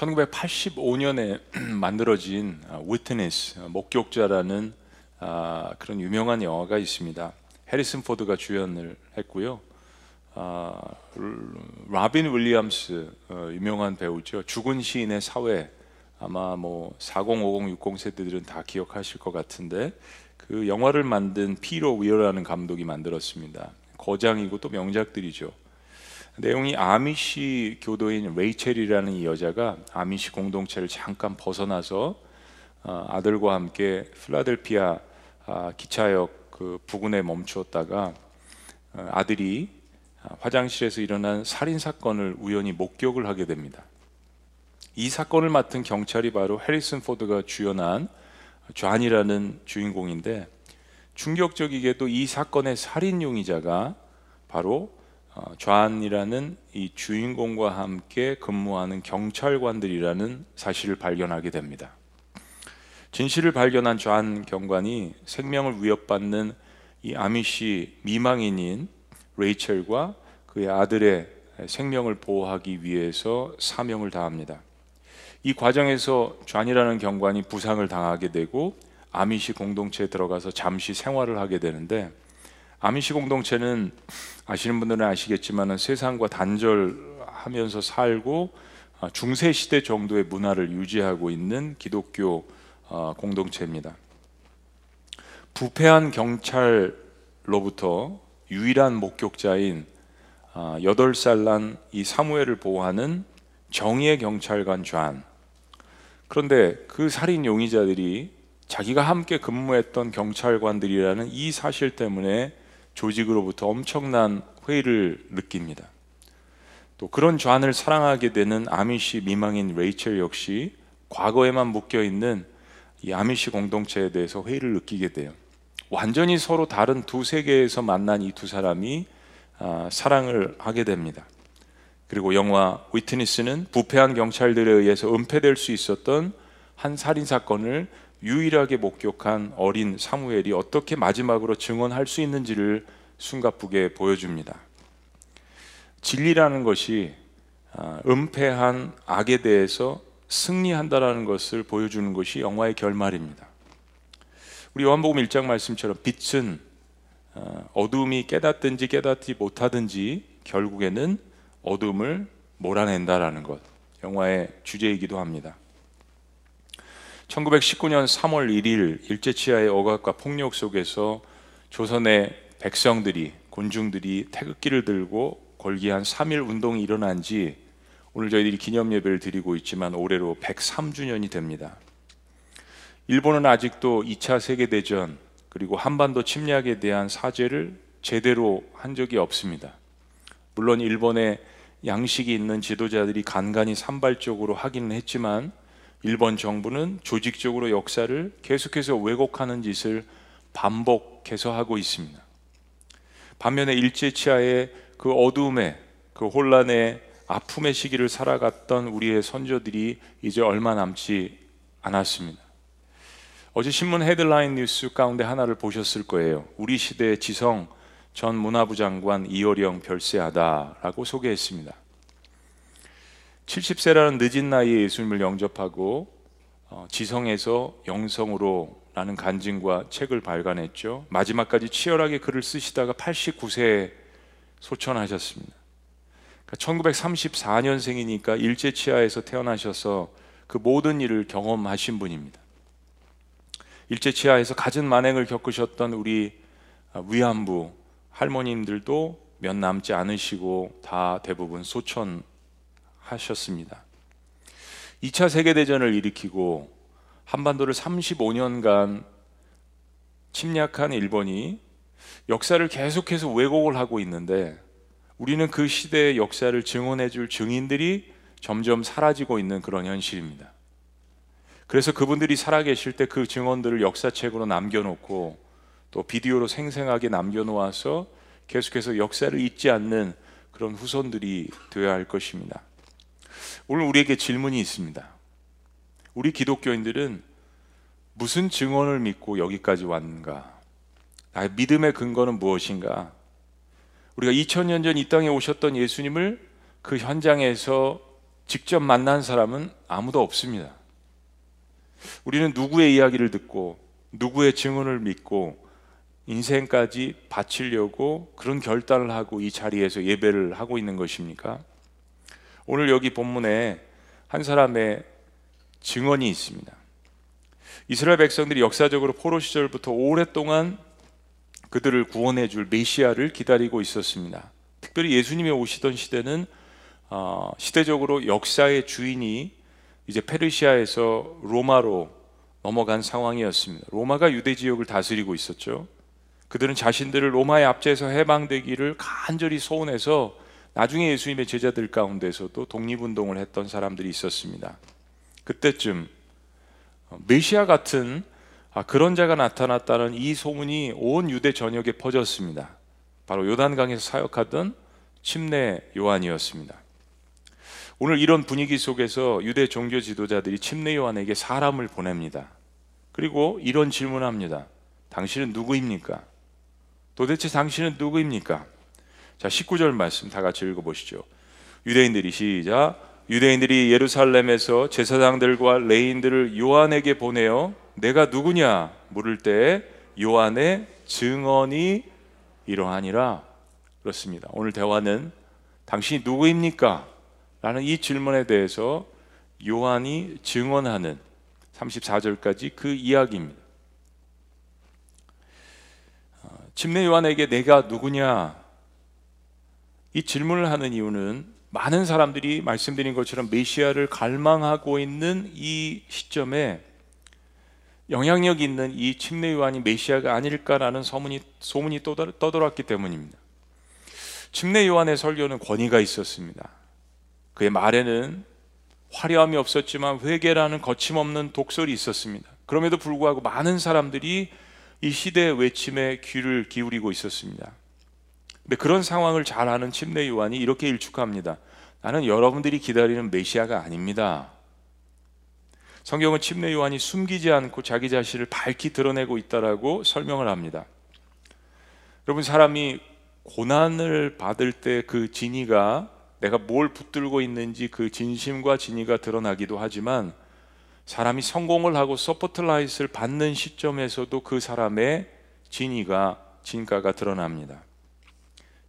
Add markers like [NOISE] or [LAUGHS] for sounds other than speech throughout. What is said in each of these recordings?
1985년에 [CLEARS THROAT] 만들어진 위트니스 목격자라는 아, 그런 유명한 영화가 있습니다. 해리슨 포드가 주연을 했고요. 아, 라빈 윌리엄스 어, 유명한 배우죠. 죽은 시인의 사회 아마 뭐 4050, 60 세대들은 다 기억하실 것 같은데 그 영화를 만든 피로 위어라는 감독이 만들었습니다. 거장이고 또 명작들이죠. 내용이 아미시 교도인 레이첼이라는 이 여자가 아미시 공동체를 잠깐 벗어나서 어, 아들과 함께 필라델피아 아, 기차역 그 부근에 멈추었다가 어, 아들이 화장실에서 일어난 살인 사건을 우연히 목격을 하게 됩니다. 이 사건을 맡은 경찰이 바로 해리슨 포드가 주연한 존이라는 주인공인데 충격적이게도 이 사건의 살인 용의자가 바로 어, 이 주인공과 함께 근무하는 경찰관들이라는 사실을 발견하게 됩니다. 진실을 발견한 존 경관이 생명을 위협받는 이 아미시 미망인인 레이첼과 그의 아들의 생명을 보호하기 위해서 사명을 다합니다. 이 과정에서 존이라는 경관이 부상을 당하게 되고 아미시 공동체에 들어가서 잠시 생활을 하게 되는데 아미시 공동체는 아시는 분들은 아시겠지만 세상과 단절하면서 살고 아, 중세 시대 정도의 문화를 유지하고 있는 기독교 어, 공동체입니다. 부패한 경찰로부터 유일한 목격자인 8살 아, 난 이 사무엘을 보호하는 정의의 경찰관 존. 그런데 그 살인 용의자들이 자기가 함께 근무했던 경찰관들이라는 이 사실 때문에 조직으로부터 엄청난 회의를 느낍니다. 또 그런 존을 사랑하게 되는 아미시 미망인 레이첼 역시 과거에만 묶여 있는 이 아미시 공동체에 대해서 회의를 느끼게 돼요. 완전히 서로 다른 두 세계에서 만난 이 두 사람이 아, 사랑을 하게 됩니다. 그리고 영화 위트니스는 부패한 경찰들에 의해서 은폐될 수 있었던 한 살인 사건을 유일하게 목격한 어린 사무엘이 어떻게 마지막으로 증언할 수 있는지를 숨가쁘게 보여줍니다. 진리라는 것이 아, 은폐한 악에 대해서 승리한다라는 것을 보여주는 것이 영화의 결말입니다. 우리 요한복음 1장 말씀처럼 빛은 아, 어둠이 깨닫든지 깨닫지 못하든지 결국에는 어둠을 몰아낸다라는 것. 영화의 주제이기도 합니다. 1919년 3월 1일 일제치하의 억압과 폭력 속에서 조선의 백성들이 군중들이 태극기를 들고 걸기한 3일 운동이 일어난 지 오늘 저희들이 기념 예배를 드리고 있지만 올해로 103주년이 됩니다. 일본은 아직도 2차 세계 대전 그리고 한반도 침략에 대한 사죄를 제대로 한 적이 없습니다. 물론 일본의 양식이 있는 지도자들이 간간히 산발적으로 하기는 했지만 일본 정부는 조직적으로 역사를 계속해서 왜곡하는 짓을 반복해서 하고 있습니다. 반면에 일제 치하의 그 어두움에 그 혼란의 아픔의 시기를 살아갔던 우리의 선조들이 이제 얼마 남지 않았습니다. 어제 신문 헤드라인 뉴스 가운데 하나를 보셨을 거예요. 우리 시대의 지성 전 문화부 장관 이호령 별세하다라고 소개했습니다. 70세라는 늦은 나이에 예수님을 영접하고 어, 지성에서 영성으로 라는 간증과 책을 발간했죠. 마지막까지 치열하게 글을 쓰시다가 89세에 소천하셨습니다. 그러니까 1934년생이니까 일제치하에서 태어나셔서 그 모든 일을 경험하신 분입니다. 일제치하에서 갖은 만행을 겪으셨던 우리 위안부 할머님들도 몇 남지 않으시고 다 대부분 소천 하셨습니다. 2차 세계대전을 일으키고 한반도를 35년간 침략한 일본이 역사를 계속해서 왜곡을 하고 있는데 우리는 그 시대의 역사를 증언해 줄 증인들이 점점 사라지고 있는 그런 현실입니다. 그래서 그분들이 살아계실 때 그 증언들을 역사책으로 남겨놓고 또 비디오로 생생하게 남겨놓아서 계속해서 역사를 잊지 않는 그런 후손들이 되어야 할 것입니다. 오늘 우리에게 질문이 있습니다. 우리 기독교인들은 무슨 증언을 믿고 여기까지 왔는가? 나의 믿음의 근거는 무엇인가? 우리가 2000년 전 이 땅에 오셨던 예수님을 그 현장에서 직접 만난 사람은 아무도 없습니다. 우리는 누구의 이야기를 듣고 누구의 증언을 믿고 인생까지 바치려고 그런 결단을 하고 이 자리에서 예배를 하고 있는 것입니까? 오늘 여기 본문에 한 사람의 증언이 있습니다. 이스라엘 백성들이 역사적으로 포로 시절부터 오랫동안 그들을 구원해 줄 메시아를 기다리고 있었습니다. 특별히 예수님이 오시던 시대는 어, 시대적으로 역사의 주인이 이제 페르시아에서 로마로 넘어간 상황이었습니다. 로마가 유대 지역을 다스리고 있었죠. 그들은 자신들을 로마의 압제에서 해방되기를 간절히 소원해서 나중에 예수님의 제자들 가운데서도 독립운동을 했던 사람들이 있었습니다. 그때쯤 메시아 같은 아, 그런 자가 나타났다는 이 소문이 온 유대 전역에 퍼졌습니다. 바로 요단강에서 사역하던 침례 요한이었습니다. 오늘 이런 분위기 속에서 유대 종교 지도자들이 침례 요한에게 사람을 보냅니다. 그리고 이런 질문합니다. 당신은 누구입니까? 도대체 당신은 누구입니까? 자, 19절 말씀 다 같이 읽어 보시죠. 유대인들이 시작 유대인들이 예루살렘에서 제사장들과 레인들을 요한에게 보내어 내가 누구냐 물을 때 요한의 증언이 이러하니라 그렇습니다. 오늘 대화는 당신이 누구입니까? 라는 이 질문에 대해서 요한이 증언하는 34절까지 그 이야기입니다. 어, 침례 요한에게 내가 누구냐? 이 질문을 하는 이유는 많은 사람들이 말씀드린 것처럼 메시아를 갈망하고 있는 이 시점에 영향력 있는 이 침례 요한이 메시아가 아닐까라는 소문이 소문이 떠돌았기 때문입니다. 침례 요한의 설교는 권위가 있었습니다. 그의 말에는 화려함이 없었지만 회개라는 거침없는 독설이 있었습니다. 그럼에도 불구하고 많은 사람들이 이 시대의 외침에 귀를 기울이고 있었습니다. 근데 그런 상황을 잘 아는 침례 요한이 이렇게 일축합니다. 나는 여러분들이 기다리는 메시아가 아닙니다. 성경은 침례 요한이 숨기지 않고 자기 자신을 밝히 드러내고 있다라고 설명을 합니다. 여러분 사람이 고난을 받을 때 그 진의가 내가 뭘 붙들고 있는지 그 진심과 진의가 드러나기도 하지만 사람이 성공을 하고 스포트라이트를 받는 시점에서도 그 사람의 진의가 진가가 드러납니다.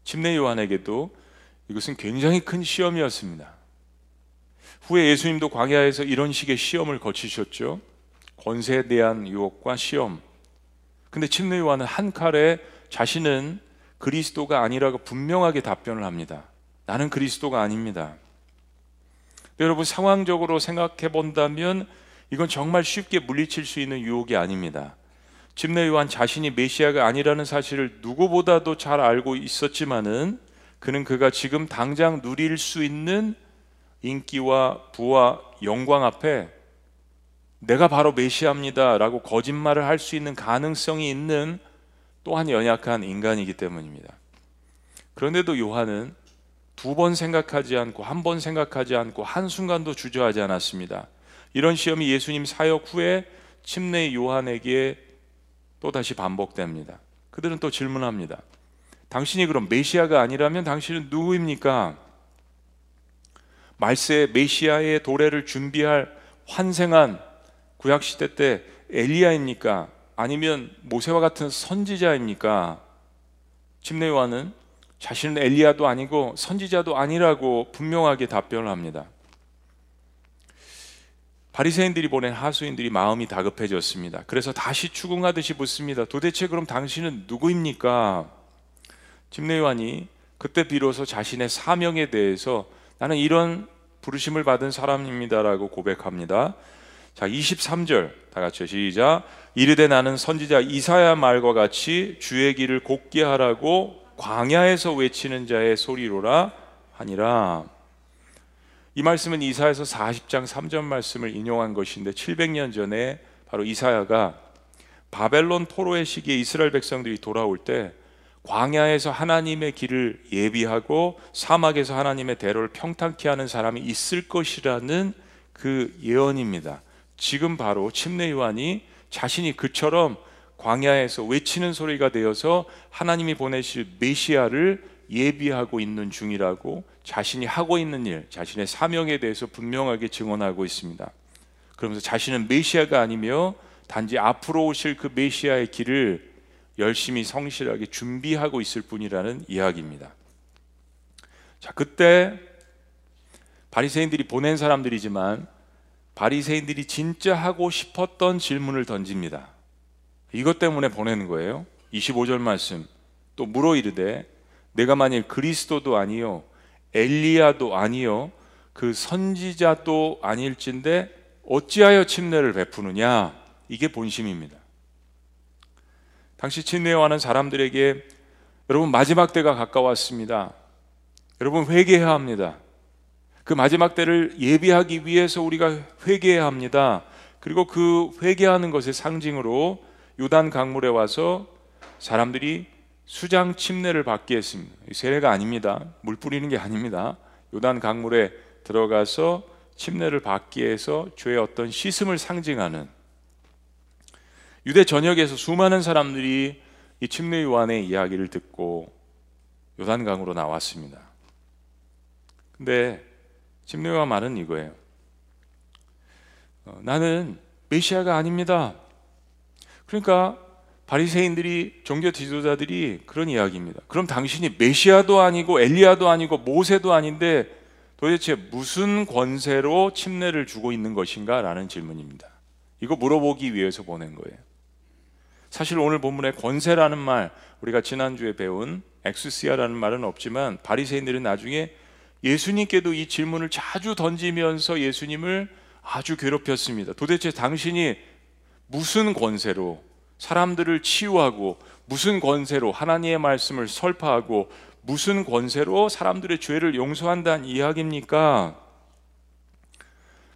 침례 요한에게도 이것은 굉장히 큰 시험이었습니다. 후에 예수님도 광야에서 이런 식의 시험을 거치셨죠. 권세에 대한 유혹과 시험. 근데 침례 요한은 한 칼에 자신은 그리스도가 아니라고 분명하게 답변을 합니다. 나는 그리스도가 아닙니다. 여러분 상황적으로 생각해 본다면 이건 정말 쉽게 물리칠 수 있는 유혹이 아닙니다. 침례 요한 자신이 메시아가 아니라는 사실을 누구보다도 잘 알고 있었지만은 그는 그가 지금 당장 누릴 수 있는 인기와 부와 영광 앞에 내가 바로 메시아입니다라고 거짓말을 할 수 있는 가능성이 있는 또한 연약한 인간이기 때문입니다. 그런데도 요한은 두 번 생각하지 않고 한 번 생각하지 않고 한순간도 주저하지 않았습니다. 이런 시험이 예수님 사역 후에 침례 요한에게 또다시 반복됩니다. 그들은 또 질문합니다. 당신이 그럼 메시아가 아니라면 당신은 누구입니까? 말세 메시아의 도래를 준비할 환생한 구약 시대 때 엘리야입니까? 아니면 모세와 같은 선지자입니까? 침례 요한은 자신은 엘리야도 아니고 선지자도 아니라고 분명하게 답변을 합니다. 바리새인들이 보낸 하수인들이 마음이 다급해졌습니다. 그래서 다시 추궁하듯이 묻습니다. 도대체 그럼 당신은 누구입니까? 침례 요한이 그때 비로소 자신의 사명에 대해서 나는 이런 부르심을 받은 사람입니다라고 고백합니다. 자, 23절 다 같이 시작. 이르되 나는 선지자 이사야 말과 같이 주의 길을 곱게 하라고 광야에서 외치는 자의 소리로라 하니라. 이 말씀은 이사에서 40장 3절 말씀을 인용한 것인데 700년 전에 바로 이사야가 바벨론 포로의 시기에 이스라엘 백성들이 돌아올 때 광야에서 하나님의 길을 예비하고 사막에서 하나님의 대로를 평탄케 하는 사람이 있을 것이라는 그 예언입니다. 지금 바로 침례 요한이 자신이 그처럼 광야에서 외치는 소리가 되어서 하나님이 보내실 메시아를 예비하고 있는 중이라고 자신이 하고 있는 일, 자신의 사명에 대해서 분명하게 증언하고 있습니다. 그러면서 자신은 메시아가 아니며 단지 앞으로 오실 그 메시아의 길을 열심히 성실하게 준비하고 있을 뿐이라는 이야기입니다. 자, 그때 바리새인들이 보낸 사람들이지만 바리새인들이 진짜 하고 싶었던 질문을 던집니다. 이것 때문에 보내는 거예요. 25절 말씀. 또 물어 이르되 내가 만일 그리스도도 아니요 엘리야도 아니요 그 선지자도 아닐진데 어찌하여 침례를 베푸느냐 이게 본심입니다. 당시 침례하는 사람들에게 여러분 마지막 때가 가까웠습니다. 여러분 회개해야 합니다. 그 마지막 때를 예비하기 위해서 우리가 회개해야 합니다. 그리고 그 회개하는 것의 상징으로 요단 강물에 와서 사람들이 수장 침례를 받게 했습니다. 세례가 아닙니다. 물 뿌리는 게 아닙니다. 요단 강물에 들어가서 침례를 받기 위해서 죄의 어떤 씻음을 상징하는 유대 전역에서 수많은 사람들이 이 침례 요한의 이야기를 듣고 요단 강으로 나왔습니다. 근데 침례 요한 말은 이거예요. 어, 나는 메시아가 아닙니다. 그러니까 바리새인들이 종교 지도자들이 그런 이야기입니다. 그럼 당신이 메시아도 아니고 엘리야도 아니고 모세도 아닌데 도대체 무슨 권세로 침례를 주고 있는 것인가 라는 질문입니다. 이거 물어보기 위해서 보낸 거예요. 사실 오늘 본문에 권세라는 말 우리가 지난주에 배운 엑스시아라는 말은 없지만 바리새인들은 나중에 예수님께도 이 질문을 자주 던지면서 예수님을 아주 괴롭혔습니다. 도대체 당신이 무슨 권세로 사람들을 치유하고 무슨 권세로 하나님의 말씀을 설파하고 무슨 권세로 사람들의 죄를 용서한다는 이야기입니까?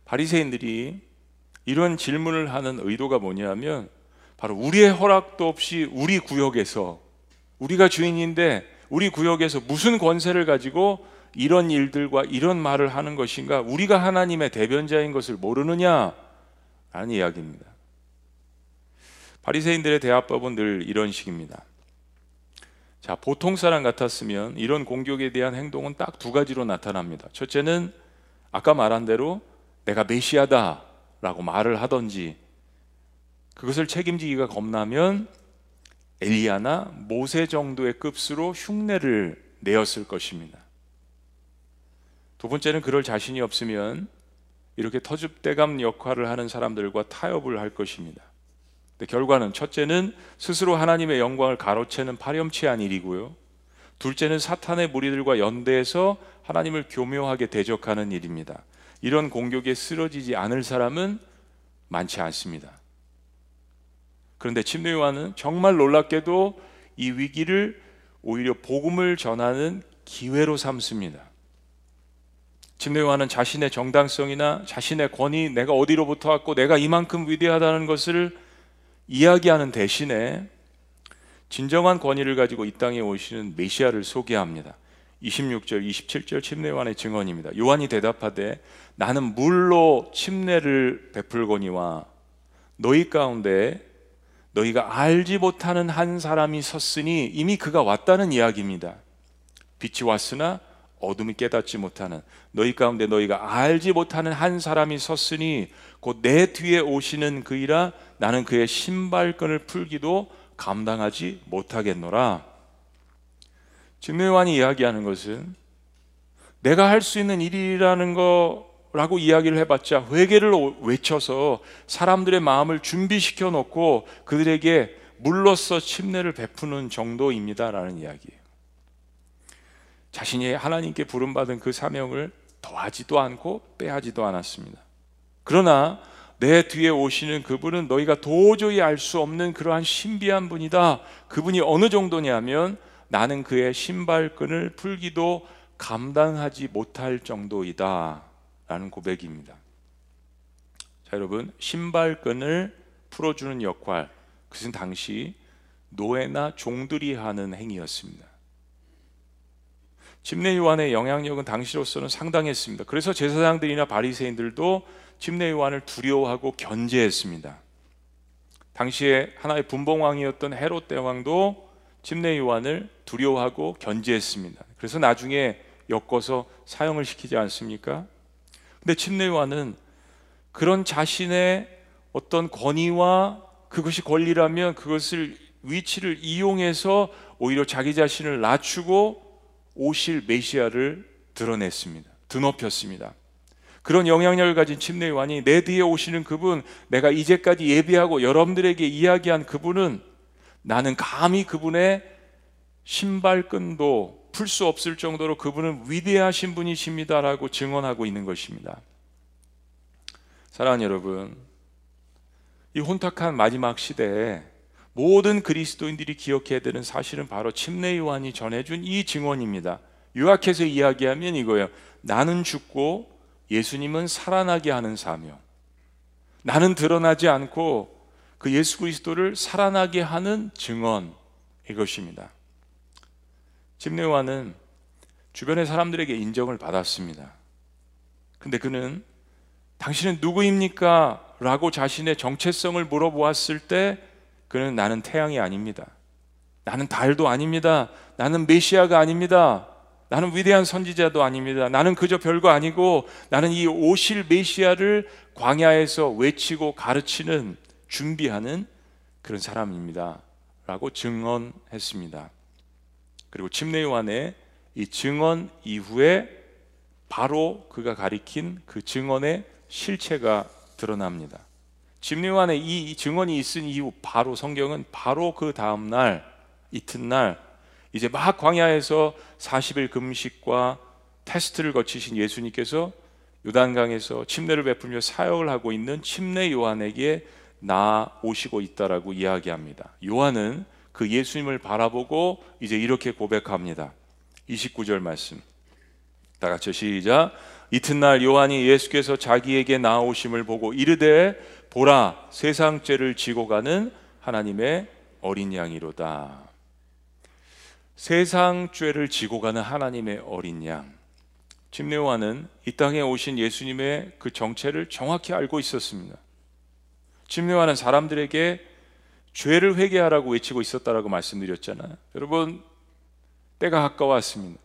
바리새인들이 이런 질문을 하는 의도가 뭐냐면 바로 우리의 허락도 없이 우리 구역에서 우리가 주인인데 우리 구역에서 무슨 권세를 가지고 이런 일들과 이런 말을 하는 것인가? 우리가 하나님의 대변자인 것을 모르느냐? 라는 이야기입니다. 바리새인들의 대화법은 늘 이런 식입니다. 자, 보통 사람 같았으면 이런 공격에 대한 행동은 딱 두 가지로 나타납니다. 첫째는 아까 말한 대로 내가 메시아다라고 말을 하던지 그것을 책임지기가 겁나면 엘리야나 모세 정도의 급수로 흉내를 내었을 것입니다. 두 번째는 그럴 자신이 없으면 이렇게 터줏대감 역할을 하는 사람들과 타협을 할 것입니다. 근데 결과는 첫째는 스스로 하나님의 영광을 가로채는 파렴치한 일이고요. 둘째는 사탄의 무리들과 연대해서 하나님을 교묘하게 대적하는 일입니다. 이런 공격에 쓰러지지 않을 사람은 많지 않습니다. 그런데 침례 요한은 정말 놀랍게도 이 위기를 오히려 복음을 전하는 기회로 삼습니다. 침례 요한은 자신의 정당성이나 자신의 권위, 내가 어디로부터 왔고 내가 이만큼 위대하다는 것을 이야기하는 대신에 진정한 권위를 가지고 이 땅에 오시는 메시아를 소개합니다. 26절, 27절 침례 요한의 증언입니다. 요한이 대답하되 나는 물로 침례를 베풀거니와 너희 가운데 너희가 알지 못하는 한 사람이 섰으니 이미 그가 왔다는 이야기입니다. 빛이 왔으나 어둠이 깨닫지 못하는 너희 가운데 너희가 알지 못하는 한 사람이 섰으니 곧 내 뒤에 오시는 그이라 나는 그의 신발끈을 풀기도 감당하지 못하겠노라. 진례관이 이야기하는 것은 내가 할 수 있는 일이라는 거 라고 이야기를 해봤자 회개를 외쳐서 사람들의 마음을 준비시켜 놓고 그들에게 물로써 침례를 베푸는 정도입니다라는 이야기예요. 자신이 하나님께 부름받은 그 사명을 더하지도 않고 빼하지도 않았습니다. 그러나 내 뒤에 오시는 그분은 너희가 도저히 알 수 없는 그러한 신비한 분이다. 그분이 어느 정도냐면 나는 그의 신발끈을 풀기도 감당하지 못할 정도이다. 라는 고백입니다. 자, 여러분, 신발끈을 풀어주는 역할, 그것은 당시 노예나 종들이 하는 행위였습니다. 침례 요한의 영향력은 당시로서는 상당했습니다. 그래서 제사장들이나 바리새인들도 침례 요한을 두려워하고 견제했습니다. 당시에 하나의 분봉왕이었던 헤롯 대왕도 침례 요한을 두려워하고 견제했습니다. 그래서 나중에 엮어서 사용을 시키지 않습니까? 근데 침례 요한은 그런 자신의 어떤 권위와 그것이 권리라면 그것을 위치를 이용해서 오히려 자기 자신을 낮추고 오실 메시아를 드러냈습니다. 드높였습니다. 그런 영향력을 가진 침례 요한이 내 뒤에 오시는 그분, 내가 이제까지 예비하고 여러분들에게 이야기한 그분은 나는 감히 그분의 신발끈도 풀 수 없을 정도로 그분은 위대하신 분이십니다라고 증언하고 있는 것입니다. 사랑하는 여러분, 이 혼탁한 마지막 시대에 모든 그리스도인들이 기억해야 되는 사실은 바로 침례 요한이 전해준 이 증언입니다. 요약해서 이야기하면 이거예요. 나는 죽고 예수님은 살아나게 하는 사명. 나는 드러나지 않고 그 예수 그리스도를 살아나게 하는 증언 이것입니다. 집례와는 주변의 사람들에게 인정을 받았습니다. 근데 그는 당신은 누구입니까? 라고 자신의 정체성을 물어보았을 때 그는 나는 태양이 아닙니다. 나는 달도 아닙니다. 나는 메시아가 아닙니다. 나는 위대한 선지자도 아닙니다. 나는 그저 별거 아니고 나는 이 오실 메시아를 광야에서 외치고 가르치는 준비하는 그런 사람입니다. 라고 증언했습니다. 그리고 침례 요한의 이 증언 이후에 바로 그가 가리킨 그 증언의 실체가 드러납니다. 요한의 이 증언이 있은 이후 바로 성경은 바로 그 다음 날 이튿날 이제 막 광야에서 40일 금식과 테스트를 거치신 예수님께서 요단강에서 침례를 베풀며 사역을 하고 있는 침례 요한에게 나 오시고 있다라고 이야기합니다. 요한은 그 예수님을 바라보고 이제 이렇게 고백합니다. 29절 말씀. 다 같이 시작. 이튿날 요한이 예수께서 자기에게 나오심을 보고 이르되 보라 세상 죄를 지고 가는 하나님의 어린 양이로다. 세상 죄를 지고 가는 하나님의 어린 양. 집례요한은 이 땅에 오신 예수님의 그 정체를 정확히 알고 있었습니다. 집례요한은 사람들에게 죄를 회개하라고 외치고 있었다라고 말씀드렸잖아요. 여러분 때가 가까웠습니다.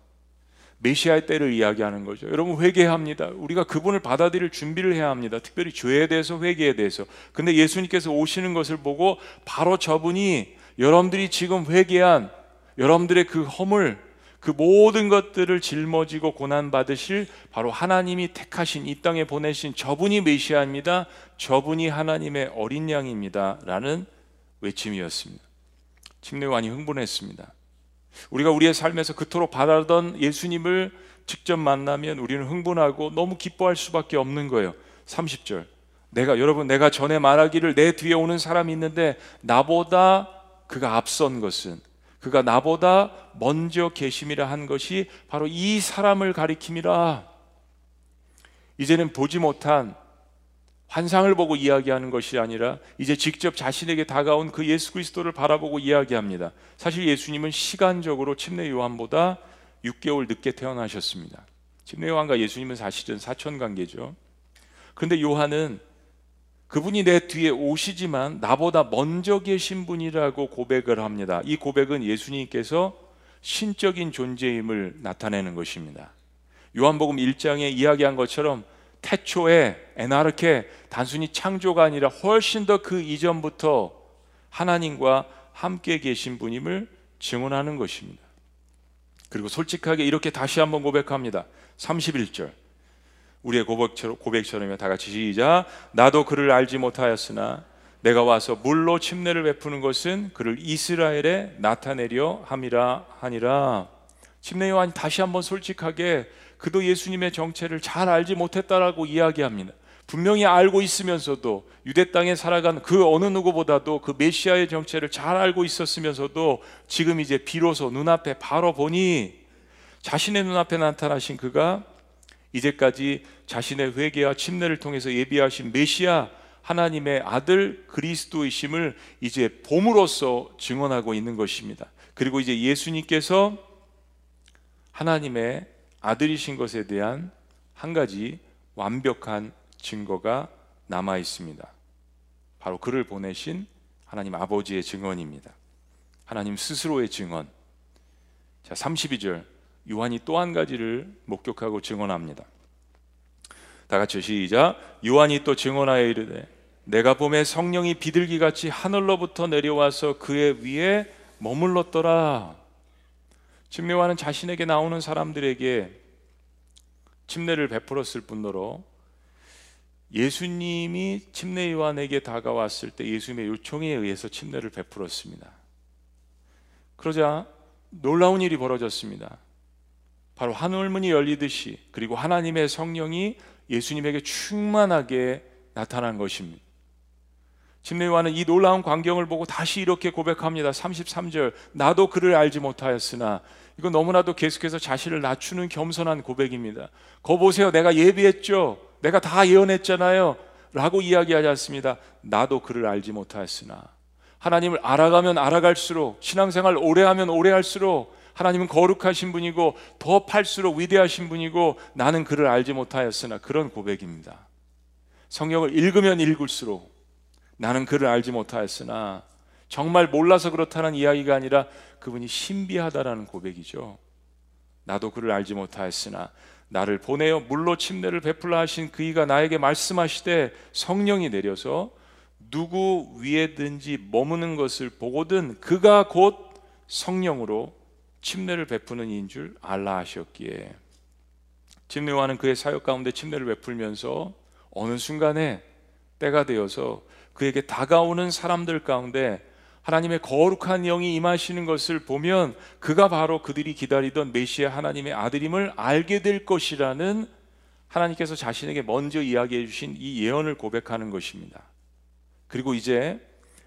메시아의 때를 이야기하는 거죠. 여러분 회개합니다. 우리가 그분을 받아들일 준비를 해야 합니다. 특별히 죄에 대해서 회개에 대해서. 근데 예수님께서 오시는 것을 보고 바로 저분이 여러분들이 지금 회개한 여러분들의 그 허물, 그 모든 것들을 짊어지고 고난 받으실 바로 하나님이 택하신 이 땅에 보내신 저분이 메시아입니다. 저분이 하나님의 어린 양입니다 라는 외침이었습니다. 침례관이 흥분했습니다. 우리가 우리의 삶에서 그토록 바라던 예수님을 직접 만나면 우리는 흥분하고 너무 기뻐할 수밖에 없는 거예요. 30절. 내가 여러분 내가 전에 말하기를 내 뒤에 오는 사람이 있는데 나보다 그가 앞선 것은 그가 나보다 먼저 계심이라 한 것이 바로 이 사람을 가리킴이라. 이제는 보지 못한 환상을 보고 이야기하는 것이 아니라 이제 직접 자신에게 다가온 그 예수 그리스도를 바라보고 이야기합니다. 사실 예수님은 시간적으로 침례 요한보다 6개월 늦게 태어나셨습니다. 침례 요한과 예수님은 사실은 사촌 관계죠. 그런데 요한은 그분이 내 뒤에 오시지만 나보다 먼저 계신 분이라고 고백을 합니다. 이 고백은 예수님께서 신적인 존재임을 나타내는 것입니다. 요한복음 1장에 이야기한 것처럼 태초에 에나르케 단순히 창조가 아니라 훨씬 더 그 이전부터 하나님과 함께 계신 분임을 증언하는 것입니다. 그리고 솔직하게 이렇게 다시 한번 고백합니다. 31절. 우리의 고백처럼, 고백처럼요. 다 같이 시작. 나도 그를 알지 못하였으나 내가 와서 물로 침례를 베푸는 것은 그를 이스라엘에 나타내려 함이라 하니라. 침례 요한이 다시 한번 솔직하게 그도 예수님의 정체를 잘 알지 못했다라고 이야기합니다. 분명히 알고 있으면서도 유대 땅에 살아간 그 어느 누구보다도 그 메시아의 정체를 잘 알고 있었으면서도 지금 이제 비로소 눈앞에 바로 보니 자신의 눈앞에 나타나신 그가 이제까지 자신의 회개와 침례를 통해서 예비하신 메시아 하나님의 아들 그리스도이심을 이제 봄으로써 증언하고 있는 것입니다. 그리고 이제 예수님께서 하나님의 아들이신 것에 대한 한 가지 완벽한 증거가 남아 있습니다. 바로 그를 보내신 하나님 아버지의 증언입니다. 하나님 스스로의 증언. 자, 32절. 요한이 또 한 가지를 목격하고 증언합니다. 다 같이 시작. 요한이 또 증언하여 이르되 내가 봄에 성령이 비둘기 같이 하늘로부터 내려와서 그의 위에 머물렀더라. 침례와는 자신에게 나오는 사람들에게 침례를 베풀었을 뿐더러 예수님이 침례 요한에게 다가왔을 때 예수님의 요청에 의해서 침례를 베풀었습니다. 그러자 놀라운 일이 벌어졌습니다. 바로 하늘문이 열리듯이 그리고 하나님의 성령이 예수님에게 충만하게 나타난 것입니다. 요한은 이 놀라운 광경을 보고 다시 이렇게 고백합니다. 33절 나도 그를 알지 못하였으나 이거 너무나도 계속해서 자신을 낮추는 겸손한 고백입니다. 거 보세요. 내가 예비했죠. 내가 다 예언했잖아요. 라고 이야기하지 않습니다. 나도 그를 알지 못하였으나 하나님을 알아가면 알아갈수록 신앙생활 오래 하면 오래 할수록 하나님은 거룩하신 분이고 더 팔수록 위대하신 분이고 나는 그를 알지 못하였으나 그런 고백입니다. 성경을 읽으면 읽을수록 나는 그를 알지 못하였으나 정말 몰라서 그렇다는 이야기가 아니라 그분이 신비하다라는 고백이죠. 나도 그를 알지 못하였으나 나를 보내어 물로 침례를 베풀라 하신 그이가 나에게 말씀하시되 성령이 내려서 누구 위에든지 머무는 것을 보고든 그가 곧 성령으로 침례를 베푸는 이인 줄 알라 하셨기에 침례와는 그의 사역 가운데 침례를 베풀면서 어느 순간에 때가 되어서 그에게 다가오는 사람들 가운데 하나님의 거룩한 영이 임하시는 것을 보면 그가 바로 그들이 기다리던 메시아 하나님의 아들임을 알게 될 것이라는 하나님께서 자신에게 먼저 이야기해 주신 이 예언을 고백하는 것입니다. 그리고 이제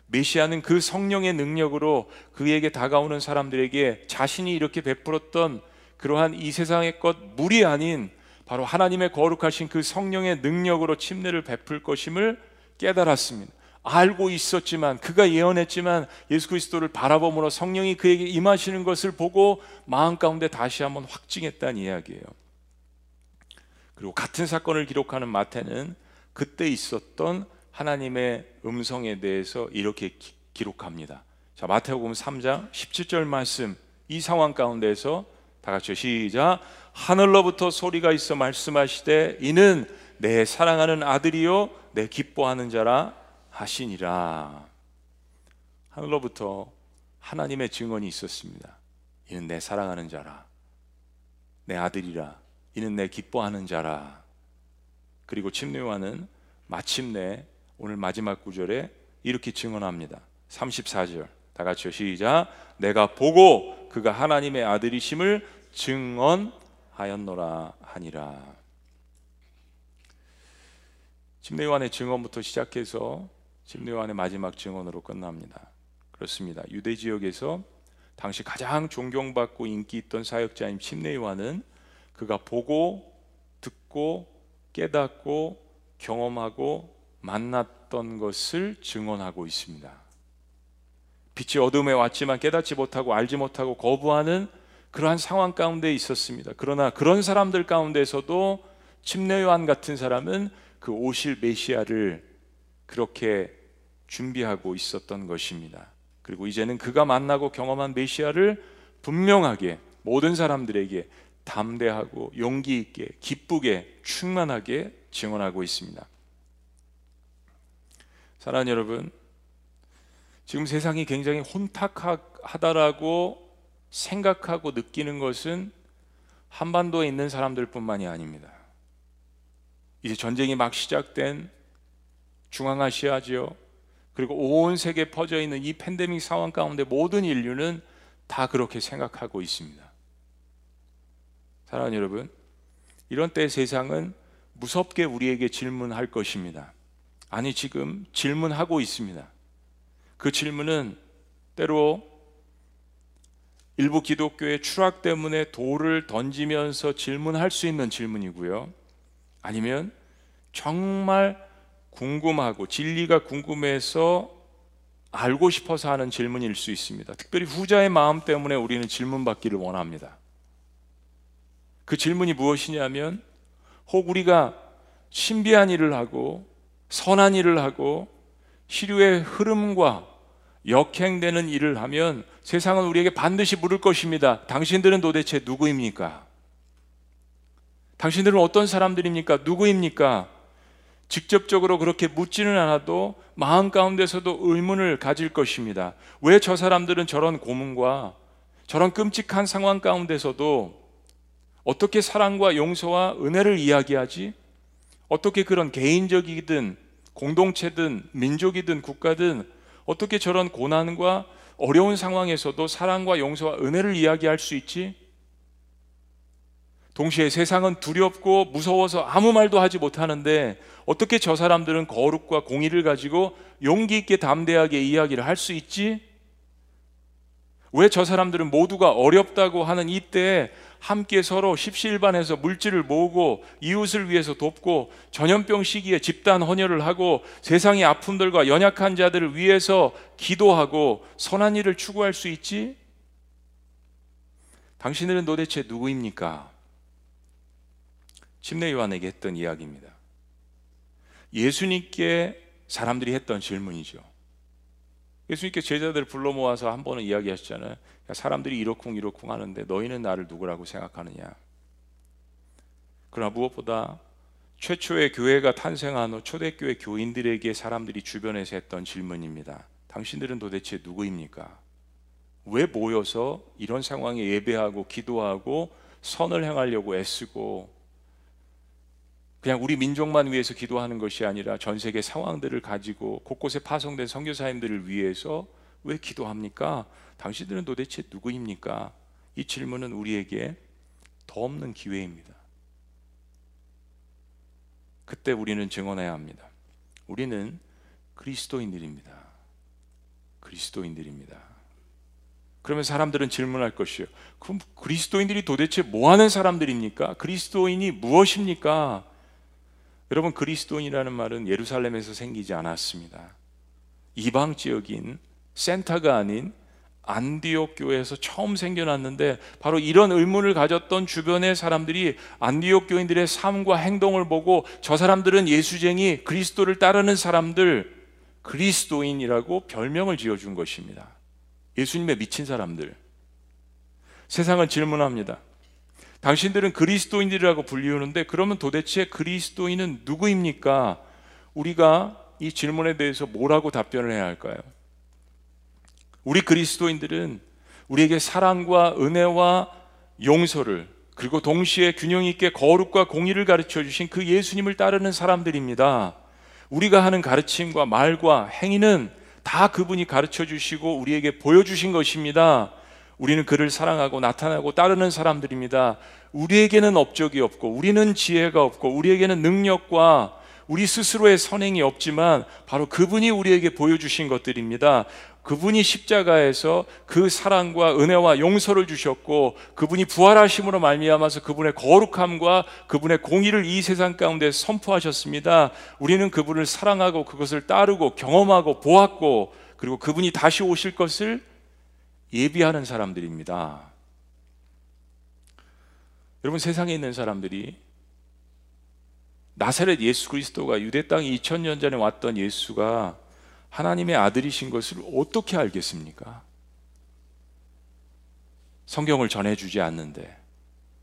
메시아는 그 성령의 능력으로 그에게 다가오는 사람들에게 자신이 이렇게 베풀었던 그러한 이 세상의 것 물이 아닌 바로 하나님의 거룩하신 그 성령의 능력으로 침례를 베풀 것임을 깨달았습니다. 알고 있었지만 그가 예언했지만 예수 그리스도를 바라봄으로 성령이 그에게 임하시는 것을 보고 마음 가운데 다시 한번 확증했다는 이야기예요. 그리고 같은 사건을 기록하는 마태는 그때 있었던 하나님의 음성에 대해서 이렇게 기, 기록합니다. 자, 마태복음 3장 17절 말씀 이 상황 가운데서 다 같이 시작 하늘로부터 소리가 있어 말씀하시되 이는 내 사랑하는 아들이요 내 기뻐하는 자라 하시니라. 하늘로부터 하나님의 증언이 있었습니다. 이는 내 사랑하는 자라. 내 아들이라. 이는 내 기뻐하는 자라. 그리고 침례와는 마침내 오늘 마지막 구절에 이렇게 증언합니다. 34절. 다 같이 시작. 내가 보고 그가 하나님의 아들이심을 증언하였노라 하니라. 침례요한의 증언부터 시작해서 침례 요한의 마지막 증언으로 끝납니다. 그렇습니다. 유대 지역에서 당시 가장 존경받고 인기 있던 사역자인 침례 요한은 그가 보고 듣고 깨닫고 경험하고 만났던 것을 증언하고 있습니다. 빛이 어둠에 왔지만 깨닫지 못하고 알지 못하고 거부하는 그러한 상황 가운데 있었습니다. 그러나 그런 사람들 가운데서도 침례 요한 같은 사람은 그 오실 메시아를 그렇게 준비하고 있었던 것입니다. 그리고 이제는 그가 만나고 경험한 메시아를 분명하게 모든 사람들에게 담대하고 용기 있게 기쁘게 충만하게 증언하고 있습니다. 사랑하는 여러분, 지금 세상이 굉장히 혼탁하다라고 생각하고 느끼는 것은 한반도에 있는 사람들뿐만이 아닙니다. 이제 전쟁이 막 시작된 중앙아시아지요. 그리고 온 세계에 퍼져 있는 이 팬데믹 상황 가운데 모든 인류는 다 그렇게 생각하고 있습니다. 사랑하는 여러분, 이런 때 세상은 무섭게 우리에게 질문할 것입니다. 아니, 지금 질문하고 있습니다. 그 질문은 때로 일부 기독교의 추락 때문에 돌을 던지면서 질문할 수 있는 질문이고요. 아니면 정말 궁금하고 진리가 궁금해서 알고 싶어서 하는 질문일 수 있습니다. 특별히 후자의 마음 때문에 우리는 질문받기를 원합니다. 그 질문이 무엇이냐면 혹 우리가 신비한 일을 하고 선한 일을 하고 시류의 흐름과 역행되는 일을 하면 세상은 우리에게 반드시 물을 것입니다. 당신들은 도대체 누구입니까? 당신들은 어떤 사람들입니까? 누구입니까? 직접적으로 그렇게 묻지는 않아도 마음 가운데서도 의문을 가질 것입니다. 왜 저 사람들은 저런 고문과 저런 끔찍한 상황 가운데서도 어떻게 사랑과 용서와 은혜를 이야기하지? 어떻게 그런 개인적이든 공동체든 민족이든 국가든 어떻게 저런 고난과 어려운 상황에서도 사랑과 용서와 은혜를 이야기할 수 있지? 동시에 세상은 두렵고 무서워서 아무 말도 하지 못하는데 어떻게 저 사람들은 거룩과 공의를 가지고 용기 있게 담대하게 이야기를 할 수 있지? 왜 저 사람들은 모두가 어렵다고 하는 이때에 함께 서로 십시일반해서 물질을 모으고 이웃을 위해서 돕고 전염병 시기에 집단 헌혈을 하고 세상의 아픔들과 연약한 자들을 위해서 기도하고 선한 일을 추구할 수 있지? 당신들은 도대체 누구입니까? 침례 요한에게 했던 이야기입니다. 예수님께 사람들이 했던 질문이죠. 예수님께 제자들을 불러 모아서 한 번은 이야기하셨잖아요. 사람들이 이러쿵 이러쿵 하는데 너희는 나를 누구라고 생각하느냐? 그러나 무엇보다 최초의 교회가 탄생한 후 초대교회 교인들에게 사람들이 주변에서 했던 질문입니다. 당신들은 도대체 누구입니까? 왜 모여서 이런 상황에 예배하고 기도하고 선을 행하려고 애쓰고 그냥 우리 민족만 위해서 기도하는 것이 아니라 전 세계 상황들을 가지고 곳곳에 파송된 선교사님들을 위해서 왜 기도합니까? 당신들은 도대체 누구입니까? 이 질문은 우리에게 더 없는 기회입니다. 그때 우리는 증언해야 합니다. 우리는 그리스도인들입니다. 그리스도인들입니다. 그러면 사람들은 질문할 것이요. 그럼 그리스도인들이 도대체 뭐 하는 사람들입니까? 그리스도인이 무엇입니까? 여러분 그리스도인이라는 말은 예루살렘에서 생기지 않았습니다. 이방 지역인 센터가 아닌 안디옥 교회에서 처음 생겨났는데 바로 이런 의문을 가졌던 주변의 사람들이 안디옥 교인들의 삶과 행동을 보고 저 사람들은 예수쟁이 그리스도를 따르는 사람들 그리스도인이라고 별명을 지어준 것입니다. 예수님의 미친 사람들. 세상은 질문합니다. 당신들은 그리스도인들이라고 불리우는데 그러면 도대체 그리스도인은 누구입니까? 우리가 이 질문에 대해서 뭐라고 답변을 해야 할까요? 우리 그리스도인들은 우리에게 사랑과 은혜와 용서를 그리고 동시에 균형 있게 거룩과 공의를 가르쳐 주신 그 예수님을 따르는 사람들입니다. 우리가 하는 가르침과 말과 행위는 다 그분이 가르쳐 주시고 우리에게 보여주신 것입니다. 우리는 그를 사랑하고 나타나고 따르는 사람들입니다. 우리에게는 업적이 없고, 우리는 지혜가 없고, 우리에게는 능력과 우리 스스로의 선행이 없지만 바로 그분이 우리에게 보여주신 것들입니다. 그분이 십자가에서 그 사랑과 은혜와 용서를 주셨고 그분이 부활하심으로 말미암아서 그분의 거룩함과 그분의 공의를 이 세상 가운데 선포하셨습니다. 우리는 그분을 사랑하고 그것을 따르고 경험하고 보았고 그리고 그분이 다시 오실 것을 예비하는 사람들입니다. 여러분 세상에 있는 사람들이 나사렛 예수 그리스도가 유대 땅에 2000년 전에 왔던 예수가 하나님의 아들이신 것을 어떻게 알겠습니까? 성경을 전해주지 않는데,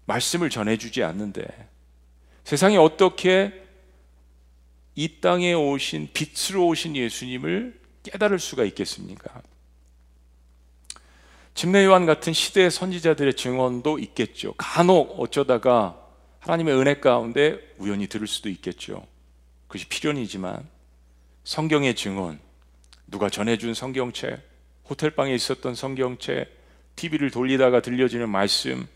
말씀을 전해주지 않는데, 세상에 어떻게 이 땅에 오신 빛으로 오신 예수님을 깨달을 수가 있겠습니까? 침례 요한 같은 시대의 선지자들의 증언도 있겠죠. 간혹 어쩌다가 하나님의 은혜 가운데 우연히 들을 수도 있겠죠. 그것이 필연이지만 성경의 증언, 누가 전해준 성경책, 호텔방에 있었던 성경책, TV를 돌리다가 들려지는 말씀,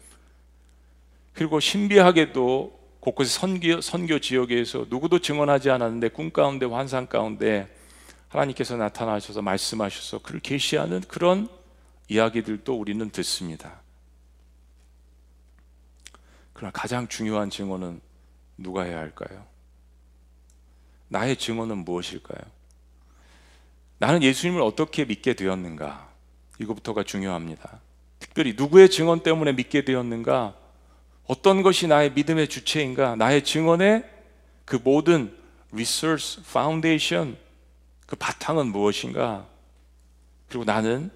그리고 신비하게도 곳곳에 선교, 선교 지역에서 누구도 증언하지 않았는데 꿈 가운데 환상 가운데 하나님께서 나타나셔서 말씀하셔서 그를 계시하는 그런 이야기들도 우리는 듣습니다. 그러나 가장 중요한 증언은 누가 해야 할까요? 나의 증언은 무엇일까요? 나는 예수님을 어떻게 믿게 되었는가? 이거부터가 중요합니다. 특별히 누구의 증언 때문에 믿게 되었는가? 어떤 것이 나의 믿음의 주체인가? 나의 증언의 그 모든 resource, foundation, 그 바탕은 무엇인가? 그리고 나는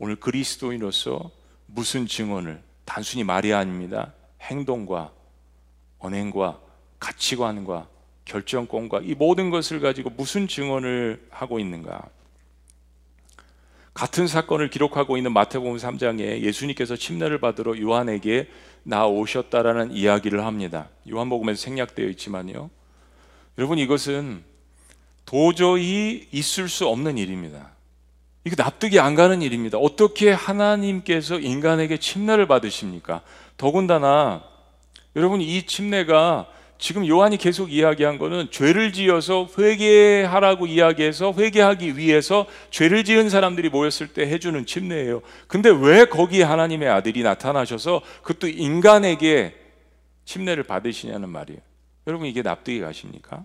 오늘 그리스도인으로서 무슨 증언을 단순히 말이 아닙니다. 행동과 언행과 가치관과 결정권과 이 모든 것을 가지고 무슨 증언을 하고 있는가? 같은 사건을 기록하고 있는 마태복음 3장에 예수님께서 침례를 받으러 요한에게 나오셨다라는 이야기를 합니다. 요한복음에서 생략되어 있지만요. 여러분 이것은 도저히 있을 수 없는 일입니다. 이게 납득이 안 가는 일입니다. 어떻게 하나님께서 인간에게 침례를 받으십니까? 더군다나 여러분 이 침례가 지금 요한이 계속 이야기한 거는 죄를 지어서 회개하라고 이야기해서 회개하기 위해서 죄를 지은 사람들이 모였을 때 해주는 침례예요. 근데 왜 거기에 하나님의 아들이 나타나셔서 그것도 인간에게 침례를 받으시냐는 말이에요. 여러분 이게 납득이 가십니까?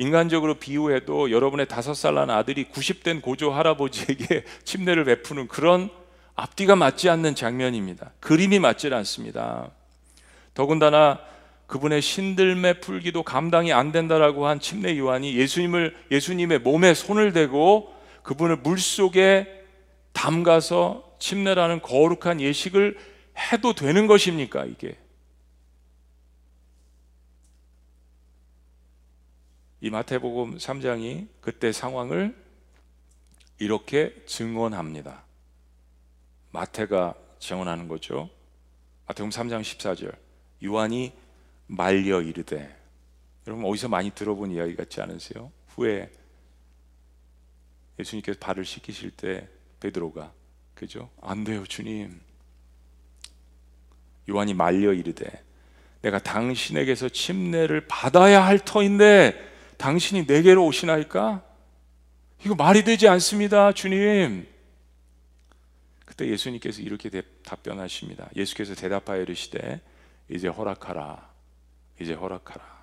인간적으로 비유해도 여러분의 다섯 살 난 아들이 90된 고조 할아버지에게 [LAUGHS] 침례를 베푸는 그런 앞뒤가 맞지 않는 장면입니다. 그림이 맞질 않습니다. 더군다나 그분의 신들매 풀기도 감당이 안 된다라고 한 침례 요한이 예수님을 예수님의 몸에 손을 대고 그분을 물 속에 담가서 침례라는 거룩한 예식을 해도 되는 것입니까 이게? 이 마태복음 3장이 그때 상황을 이렇게 증언합니다. 마태가 증언하는 거죠. 마태복음 3장 14절. 요한이 말려 이르되 여러분 어디서 많이 들어본 이야기 같지 않으세요? 후에 예수님께서 발을 씻기실 때 베드로가 그죠? 안 돼요 주님 요한이 말려 이르되 내가 당신에게서 침례를 받아야 할 터인데 당신이 내게로 오시나이까? 이거 말이 되지 않습니다 주님 그때 예수님께서 이렇게 답변하십니다 예수께서 대답하여 이르시되 이제 허락하라 이제 허락하라.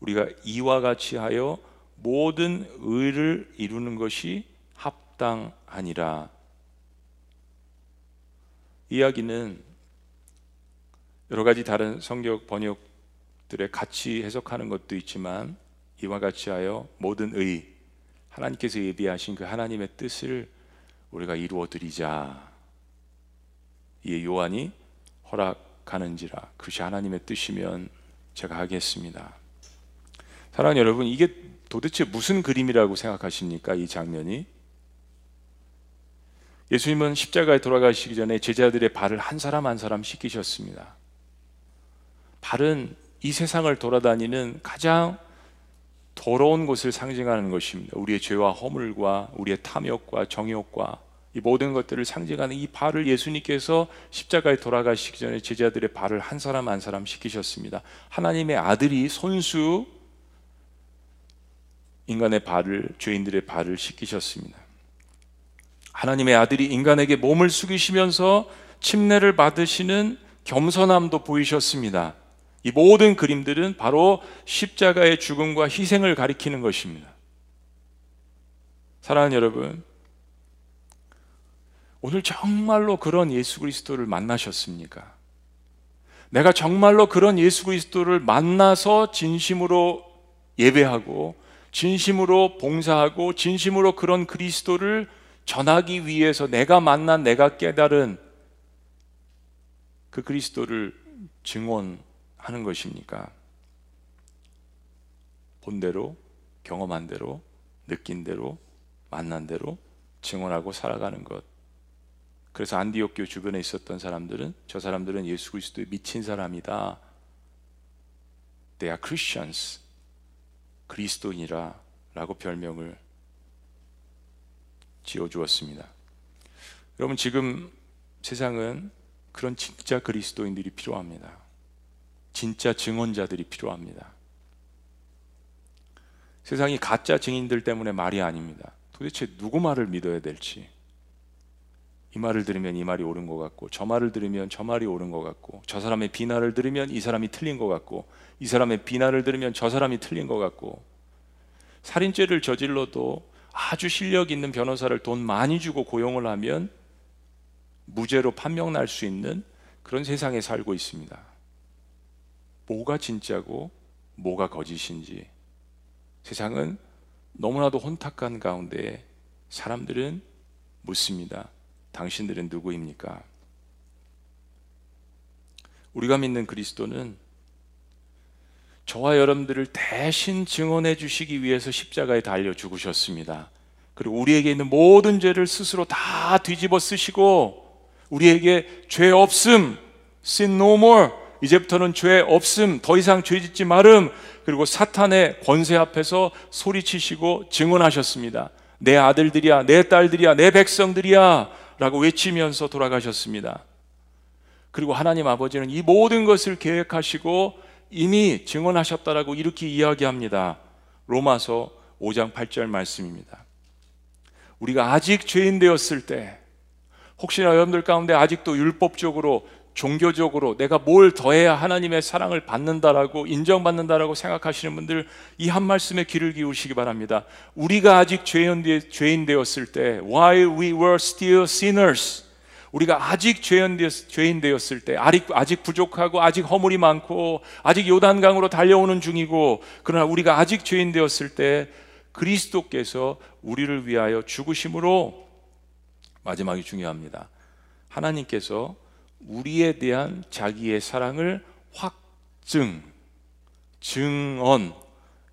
우리가 이와 같이 하여 모든 의를 이루는 것이 합당하니라. 이야기는 여러 가지 다른 성경 번역 들의 같이 해석하는 것도 있지만 이와 같이 하여 모든 의 하나님께서 예비하신 그 하나님의 뜻을 우리가 이루어 드리자. 이 요한이 허락 가는지라 그것이 하나님의 뜻이면 제가 하겠습니다. 사랑하는 여러분, 이게 도대체 무슨 그림이라고 생각하십니까? 이 장면이 예수님은 십자가에 돌아가시기 전에 제자들의 발을 한 사람 한 사람 씻기셨습니다. 발은 이 세상을 돌아다니는 가장 더러운 곳을 상징하는 것입니다. 우리의 죄와 허물과 우리의 탐욕과 정욕과 이 모든 것들을 상징하는 이 발을 예수님께서 십자가에 돌아가시기 전에 제자들의 발을 한 사람 한 사람 시키셨습니다. 하나님의 아들이 손수 인간의 발을 죄인들의 발을 씻기셨습니다. 하나님의 아들이 인간에게 몸을 숙이시면서 침례를 받으시는 겸손함도 보이셨습니다. 이 모든 그림들은 바로 십자가의 죽음과 희생을 가리키는 것입니다. 사랑하는 여러분, 오늘 정말로 그런 예수 그리스도를 만나셨습니까? 내가 정말로 그런 예수 그리스도를 만나서 진심으로 예배하고 진심으로 봉사하고 진심으로 그런 그리스도를 전하기 위해서 내가 만난 내가 깨달은 그 그리스도를 증언 하는 것입니까? 본 대로 경험한 대로 느낀 대로 만난 대로 증언하고 살아가는 것 그래서 안디옥 교 주변에 있었던 사람들은 저 사람들은 예수 그리스도에 미친 사람이다. They are Christians. 그리스도인이라 라고 별명을 지어 주었습니다. 여러분 지금 세상은 그런 진짜 그리스도인들이 필요합니다. 진짜 증언자들이 필요합니다. 세상이 가짜 증인들 때문에 말이 아닙니다. 도대체 누구 말을 믿어야 될지 이 말을 들으면 이 말이 옳은 것 같고 저 말을 들으면 저 말이 옳은 것 같고 저 사람의 비난을 들으면 이 사람이 틀린 것 같고 이 사람의 비난을 들으면 저 사람이 틀린 것 같고 살인죄를 저질러도 아주 실력 있는 변호사를 돈 많이 주고 고용을 하면 무죄로 판명 날 수 있는 그런 세상에 살고 있습니다. 뭐가 진짜고 뭐가 거짓인지 세상은 너무나도 혼탁한 가운데 사람들은 묻습니다. 당신들은 누구입니까? 우리가 믿는 그리스도는 저와 여러분들을 대신 증언해 주시기 위해서 십자가에 달려 죽으셨습니다. 그리고 우리에게 있는 모든 죄를 스스로 다 뒤집어 쓰시고 우리에게 죄 없음, sin no more. 이제부터는 죄 없음, 더 이상 죄 짓지 마름. 그리고 사탄의 권세 앞에서 소리치시고 증언하셨습니다. 내 아들들이야, 내 딸들이야, 내 백성들이야. 라고 외치면서 돌아가셨습니다. 그리고 하나님 아버지는 이 모든 것을 계획하시고 이미 증언하셨다라고 이렇게 이야기합니다. 로마서 5장 8절 말씀입니다. 우리가 아직 죄인 되었을 때 혹시나 여러분들 가운데 아직도 율법적으로 종교적으로 내가 뭘 더해야 하나님의 사랑을 받는다라고 인정받는다라고 생각하시는 분들 이 한 말씀에 귀를 기울이시기 바랍니다. 우리가 아직 죄인, 되었을 때 while we were still sinners 우리가 아직 죄인, 되었을 때 아직, 아직 부족하고 아직 허물이 많고 아직 요단강으로 달려오는 중이고 그러나 우리가 아직 죄인 되었을 때 그리스도께서 우리를 위하여 죽으심으로 마지막이 중요합니다. 하나님께서 우리에 대한 자기의 사랑을 확증, 증언,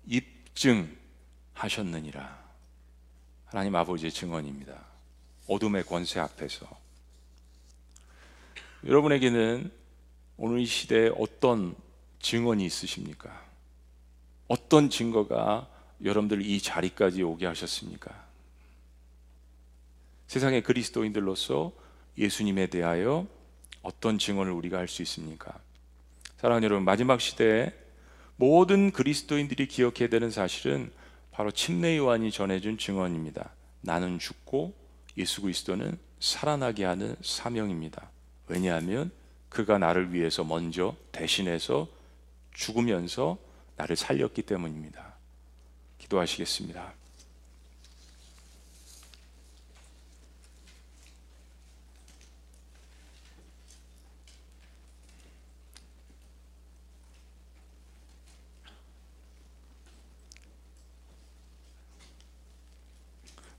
입증하셨느니라. 하나님 아버지의 증언입니다. 어둠의 권세 앞에서. 여러분에게는 오늘 이 시대에 어떤 증언이 있으십니까? 어떤 증거가 여러분들 이 자리까지 오게 하셨습니까? 세상의 그리스도인들로서 예수님에 대하여 어떤 증언을 우리가 할 수 있습니까? 사랑하는 여러분, 마지막 시대에 모든 그리스도인들이 기억해야 되는 사실은 바로 침례 요한이 전해준 증언입니다. 나는 죽고 예수 그리스도는 살아나게 하는 사명입니다. 왜냐하면 그가 나를 위해서 먼저 대신해서 죽으면서 나를 살렸기 때문입니다. 기도하시겠습니다.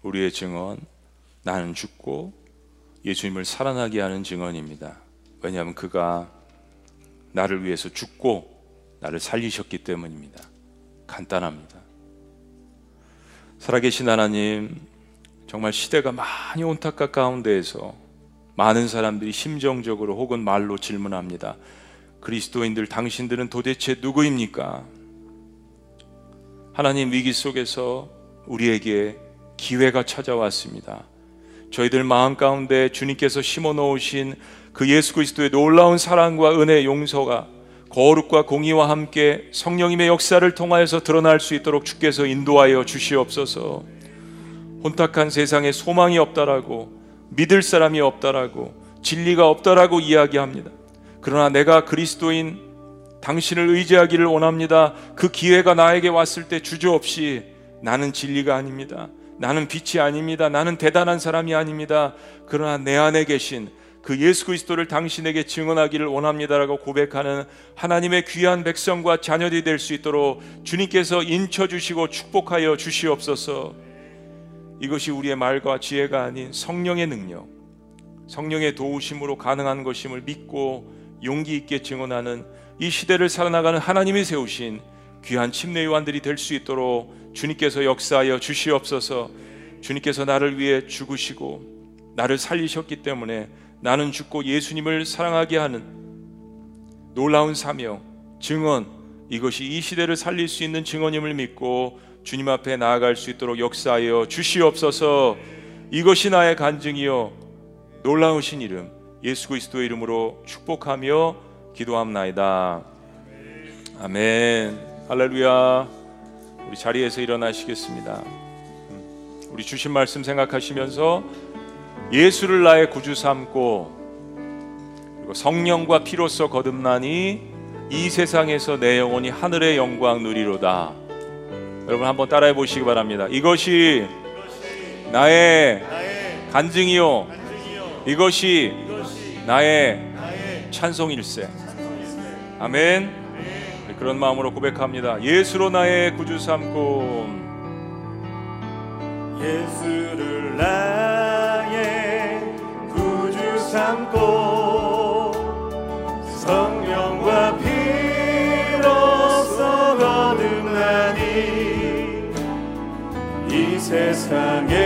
우리의 증언, 나는 죽고 예수님을 살아나게 하는 증언입니다. 왜냐하면 그가 나를 위해서 죽고 나를 살리셨기 때문입니다. 간단합니다. 살아계신 하나님, 정말 시대가 많이 온탁한 가운데에서 많은 사람들이 심정적으로 혹은 말로 질문합니다. 그리스도인들, 당신들은 도대체 누구입니까? 하나님 위기 속에서 우리에게 기회가 찾아왔습니다. 저희들 마음 가운데 주님께서 심어 놓으신 그 예수 그리스도의 놀라운 사랑과 은혜 용서가 거룩과 공의와 함께 성령님의 역사를 통하여서 드러날 수 있도록 주께서 인도하여 주시옵소서. 혼탁한 세상에 소망이 없다라고 믿을 사람이 없다라고 진리가 없다라고 이야기합니다. 그러나 내가 그리스도인 당신을 의지하기를 원합니다. 그 기회가 나에게 왔을 때 주저없이 나는 진리가 아닙니다. 나는 빛이 아닙니다. 나는 대단한 사람이 아닙니다. 그러나 내 안에 계신 그 예수 그리스도를 당신에게 증언하기를 원합니다라고 고백하는 하나님의 귀한 백성과 자녀들이 될 수 있도록 주님께서 인쳐 주시고 축복하여 주시옵소서. 이것이 우리의 말과 지혜가 아닌 성령의 능력, 성령의 도우심으로 가능한 것임을 믿고 용기 있게 증언하는 이 시대를 살아나가는 하나님이 세우신 귀한 침례 요한들이 될 수 있도록 주님께서 역사하여 주시옵소서. 주님께서 나를 위해 죽으시고 나를 살리셨기 때문에 나는 죽고 예수님을 사랑하게 하는 놀라운 사명, 증언 이것이 이 시대를 살릴 수 있는 증언임을 믿고 주님 앞에 나아갈 수 있도록 역사하여 주시옵소서. 이것이 나의 간증이요 놀라우신 이름 예수 그리스도의 이름으로 축복하며 기도합나이다. 아멘. 할렐루야. 우리 자리에서 일어나시겠습니다. 우리 주신 말씀 생각하시면서 예수를 나의 구주 삼고 그리고 성령과 피로써 거듭나니 이 세상에서 내 영혼이 하늘의 영광 누리로다. 여러분 한번 따라해 보시기 바랍니다. 이것이 나의 간증이요. 이것이 나의 찬송일세. 아멘. 그런 마음으로 고백합니다. 예수로 나의 구주 삼고 예수를 나의 구주 삼고 성령과 피로써 거듭나니 이 세상에서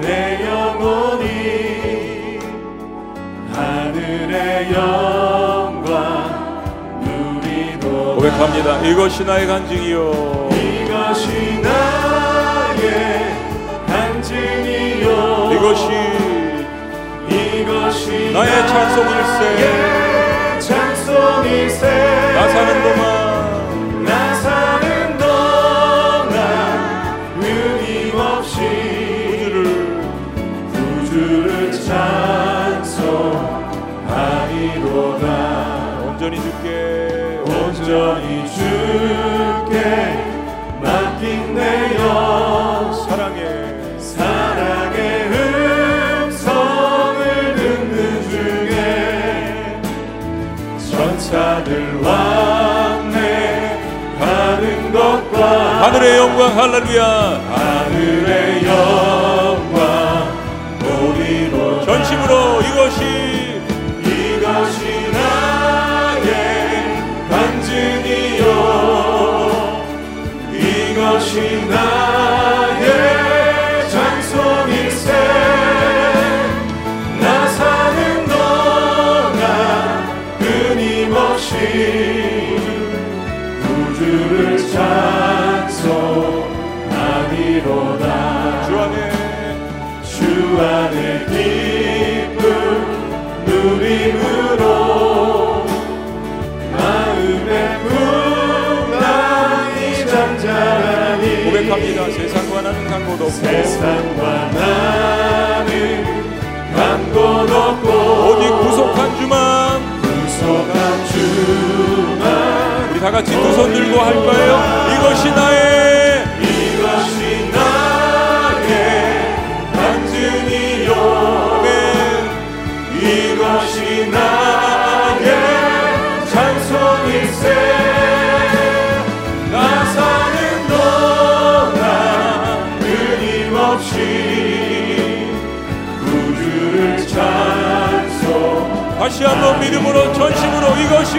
내 영혼이 하늘의 영 고백합니다. 이것이 나의 간증이요. 이것이 나의 간증이요 이것이 이것이 나의 찬송일세. 나의 찬송일세 나 사는 동안 나 사는 동안 끊임없이 구주를 구주를 찬송하리로다 온전히 주께 온전히 주께 맡긴 내 영 사랑해. 사랑의 음성을 듣는 중에 천사들 왕래 가는 것과 하늘의 영광 할렐루야. 하늘의 영광 보리로 전심으로 이것이 이것 두 손 들고 할 거예요. 이것이 나의 이것이 나의 간증이요 아멘. 이것이 나의 찬송일세 나 사는 동안 끊임없이 구주를 찬송 다시 한번 믿음으로 전심으로 이것이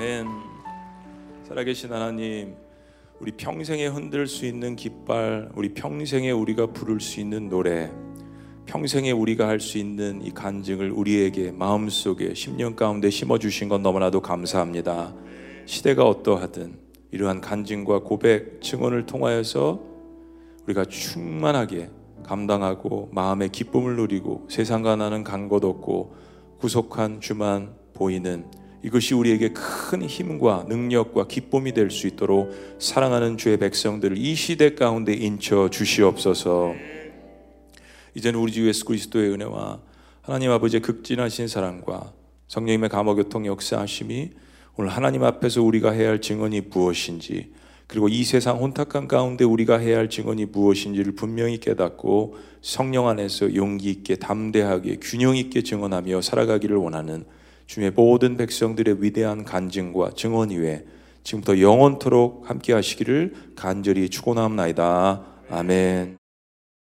아멘. 살아계신 하나님 우리 평생에 흔들 수 있는 깃발 우리 평생에 우리가 부를 수 있는 노래 평생에 우리가 할 수 있는 이 간증을 우리에게 마음속에 10년 가운데 심어 주신 건 너무나도 감사합니다. 시대가 어떠하든 이러한 간증과 고백 증언을 통하여서 우리가 충만하게 감당하고 마음의 기쁨을 누리고 세상과 나는 간곳 없고 구속한 주만 보이는 이것이 우리에게 큰 힘과 능력과 기쁨이 될 수 있도록 사랑하는 주의 백성들을 이 시대 가운데 인쳐 주시옵소서. 이제는 우리 주 예수 그리스도의 은혜와 하나님 아버지의 극진하신 사랑과 성령님의 감화교통 역사하심이 오늘 하나님 앞에서 우리가 해야 할 증언이 무엇인지 그리고 이 세상 혼탁한 가운데 우리가 해야 할 증언이 무엇인지를 분명히 깨닫고 성령 안에서 용기 있게 담대하게 균형 있게 증언하며 살아가기를 원하는 주의 모든 백성들의 위대한 간증과 증언 이외에 지금부터 영원토록 함께 하시기를 간절히 축원합니다. 아멘.